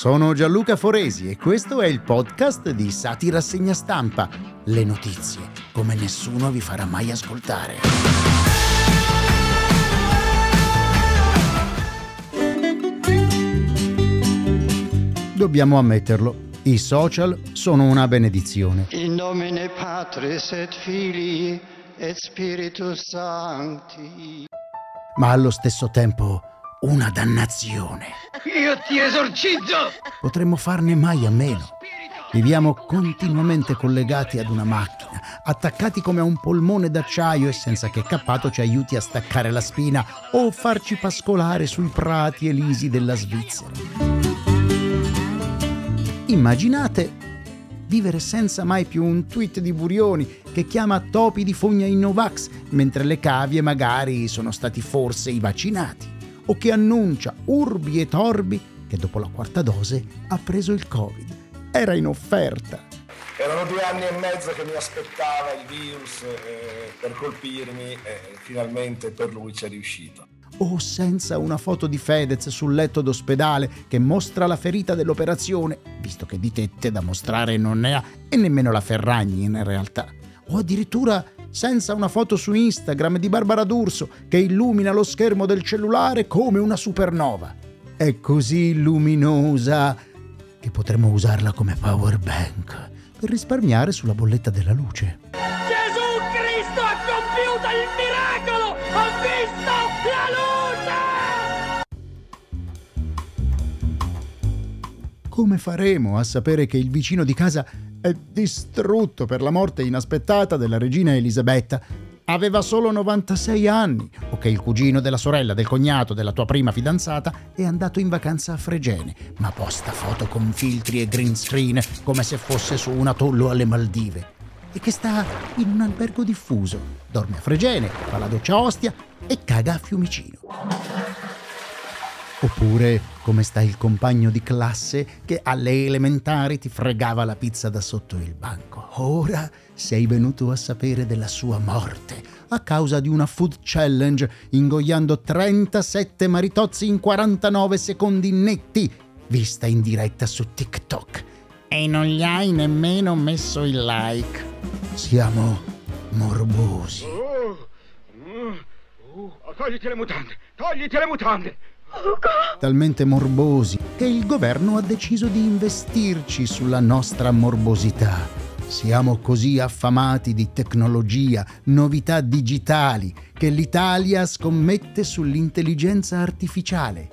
Sono Gianluca Foresi e questo è il podcast di Sati Rassegna Stampa. Le notizie come nessuno vi farà mai ascoltare. Dobbiamo ammetterlo, i social sono una benedizione. In nomine Patris et Filii et Spiritus Sancti. Ma allo stesso tempo una dannazione. Io ti esorcizzo! Potremmo farne mai a meno. Viviamo continuamente collegati ad una macchina, attaccati come a un polmone d'acciaio e senza che Cappato ci aiuti a staccare la spina o farci pascolare sui prati elisi della Svizzera. Immaginate vivere senza mai più un tweet di Burioni che chiama topi di fogna in Novax, mentre le cavie magari sono stati forse i vaccinati, o che annuncia urbi e torbi che dopo la quarta dose ha preso il Covid. Era in offerta. Erano due anni e mezzo che mi aspettava il virus eh, per colpirmi e finalmente per lui ci è riuscito o senza una foto di Fedez sul letto d'ospedale che mostra la ferita dell'operazione, visto che di tette da mostrare non ne ha, e nemmeno la Ferragni in realtà, o addirittura senza una foto su Instagram di Barbara D'Urso che illumina lo schermo del cellulare come una supernova. È così luminosa che potremmo usarla come power bank per risparmiare sulla bolletta della luce. Gesù Cristo ha compiuto il miracolo! Ho visto la luce! Come faremo a sapere che il vicino di casa è distrutto per la morte inaspettata della regina Elisabetta? Aveva solo 96 anni, o che il cugino della sorella, del cognato, della tua prima fidanzata è andato in vacanza a Fregene, ma posta foto con filtri e green screen come se fosse su un atollo alle Maldive e che sta in un albergo diffuso, dorme a Fregene, fa la doccia Ostia e caga a Fiumicino. Oppure come sta il compagno di classe che alle elementari ti fregava la pizza da sotto il banco. Ora sei venuto a sapere della sua morte a causa di una food challenge ingoiando 37 maritozzi in 49 secondi netti, vista in diretta su TikTok. E non gli hai nemmeno messo il like. Siamo morbosi. Oh, oh, oh, togliti le mutande! Togliti le mutande! Talmente morbosi che il governo ha deciso di investirci sulla nostra morbosità. Siamo così affamati di tecnologia, novità digitali, che l'Italia scommette sull'intelligenza artificiale,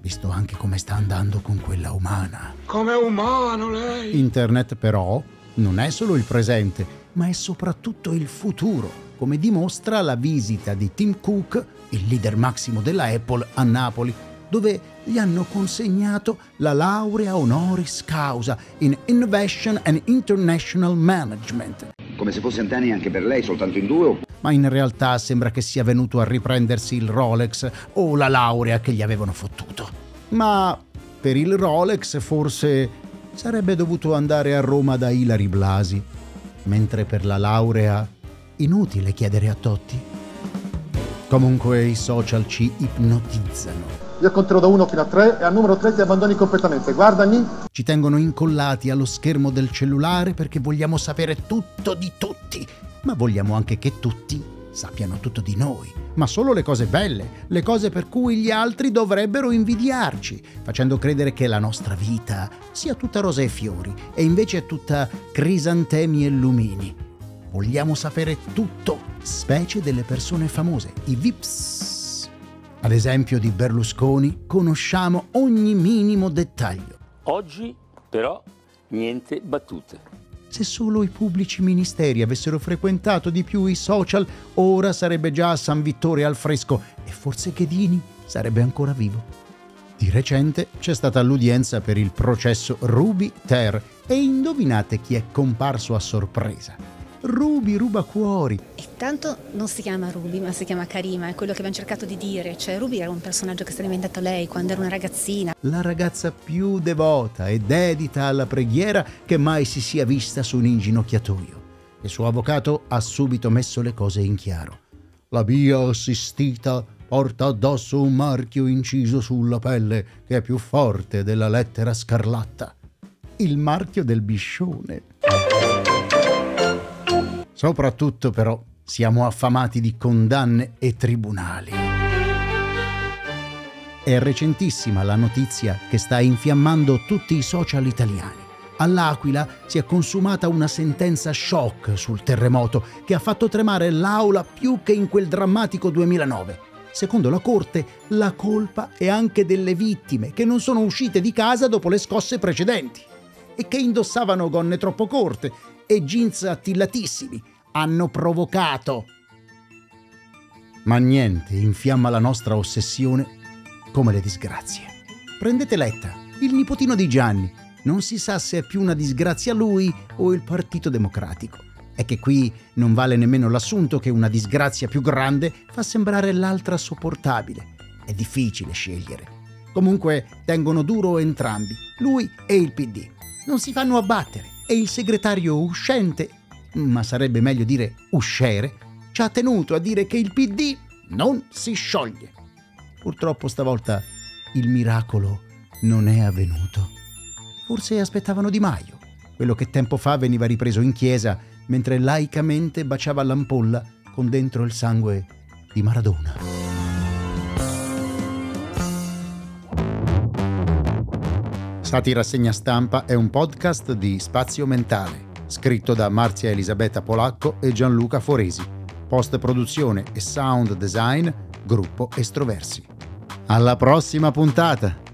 visto anche come sta andando con quella umana. Come umano lei! Internet però non è solo il presente, ma è soprattutto il futuro, come dimostra la visita di Tim Cook, il leader massimo della Apple, a Napoli, dove gli hanno consegnato la laurea honoris causa in Innovation and International Management. Come se fosse anni anche per lei, soltanto in due? Ma in realtà sembra che sia venuto a riprendersi il Rolex o la laurea che gli avevano fottuto. Ma per il Rolex forse sarebbe dovuto andare a Roma da Ilari Blasi, mentre per la laurea inutile chiedere a Totti. Comunque i social ci ipnotizzano. Io conterò da 1 fino a 3 e al numero 3 ti abbandoni completamente. Guardami. Ci tengono incollati allo schermo del cellulare perché vogliamo sapere tutto di tutti, ma vogliamo anche che tutti sappiano tutto di noi, ma solo le cose belle, le cose per cui gli altri dovrebbero invidiarci, facendo credere che la nostra vita sia tutta rose e fiori e invece è tutta crisantemi e lumini. Vogliamo sapere tutto, specie delle persone famose, i VIPs. Ad esempio di Berlusconi conosciamo ogni minimo dettaglio. Oggi però niente battute. Se solo i pubblici ministeri avessero frequentato di più i social, ora sarebbe già a San Vittore al fresco e forse Chedini sarebbe ancora vivo. Di recente c'è stata l'udienza per il processo Ruby Ter e indovinate chi è comparso a sorpresa. Ruby ruba cuori. E tanto non si chiama Ruby, ma si chiama Karima, è quello che abbiamo cercato di dire. Cioè, Ruby era un personaggio che si era inventato lei quando era una ragazzina. La ragazza più devota e dedita alla preghiera che mai si sia vista su un inginocchiatoio. Il suo avvocato ha subito messo le cose in chiaro. La mia assistita porta addosso un marchio inciso sulla pelle che è più forte della lettera scarlatta. Il marchio del biscione. Soprattutto però siamo affamati di condanne e tribunali. È recentissima la notizia che sta infiammando tutti i social italiani. All'Aquila si è consumata una sentenza shock sul terremoto che ha fatto tremare l'aula più che in quel drammatico 2009. Secondo la Corte, la colpa è anche delle vittime che non sono uscite di casa dopo le scosse precedenti e che indossavano gonne troppo corte e jeans attillatissimi. Hanno provocato. Ma niente infiamma la nostra ossessione come le disgrazie. Prendete Letta, il nipotino di Gianni. Non si sa se è più una disgrazia lui o il Partito Democratico. È che qui non vale nemmeno l'assunto che una disgrazia più grande fa sembrare l'altra sopportabile. È difficile scegliere. Comunque tengono duro entrambi, lui e il PD. Non si fanno abbattere e il segretario uscente, ma sarebbe meglio dire usciere, ci ha tenuto a dire che il PD non si scioglie. Purtroppo stavolta il miracolo non è avvenuto. Forse aspettavano Di Maio, quello che tempo fa veniva ripreso in chiesa mentre laicamente baciava l'ampolla con dentro il sangue di Maradona. Sati Rassegna Stampa è un podcast di Spazio Mentale, scritto da Marzia Elisabetta Polacco e Gianluca Foresi. Post produzione e sound design, gruppo Estroversi. Alla prossima puntata!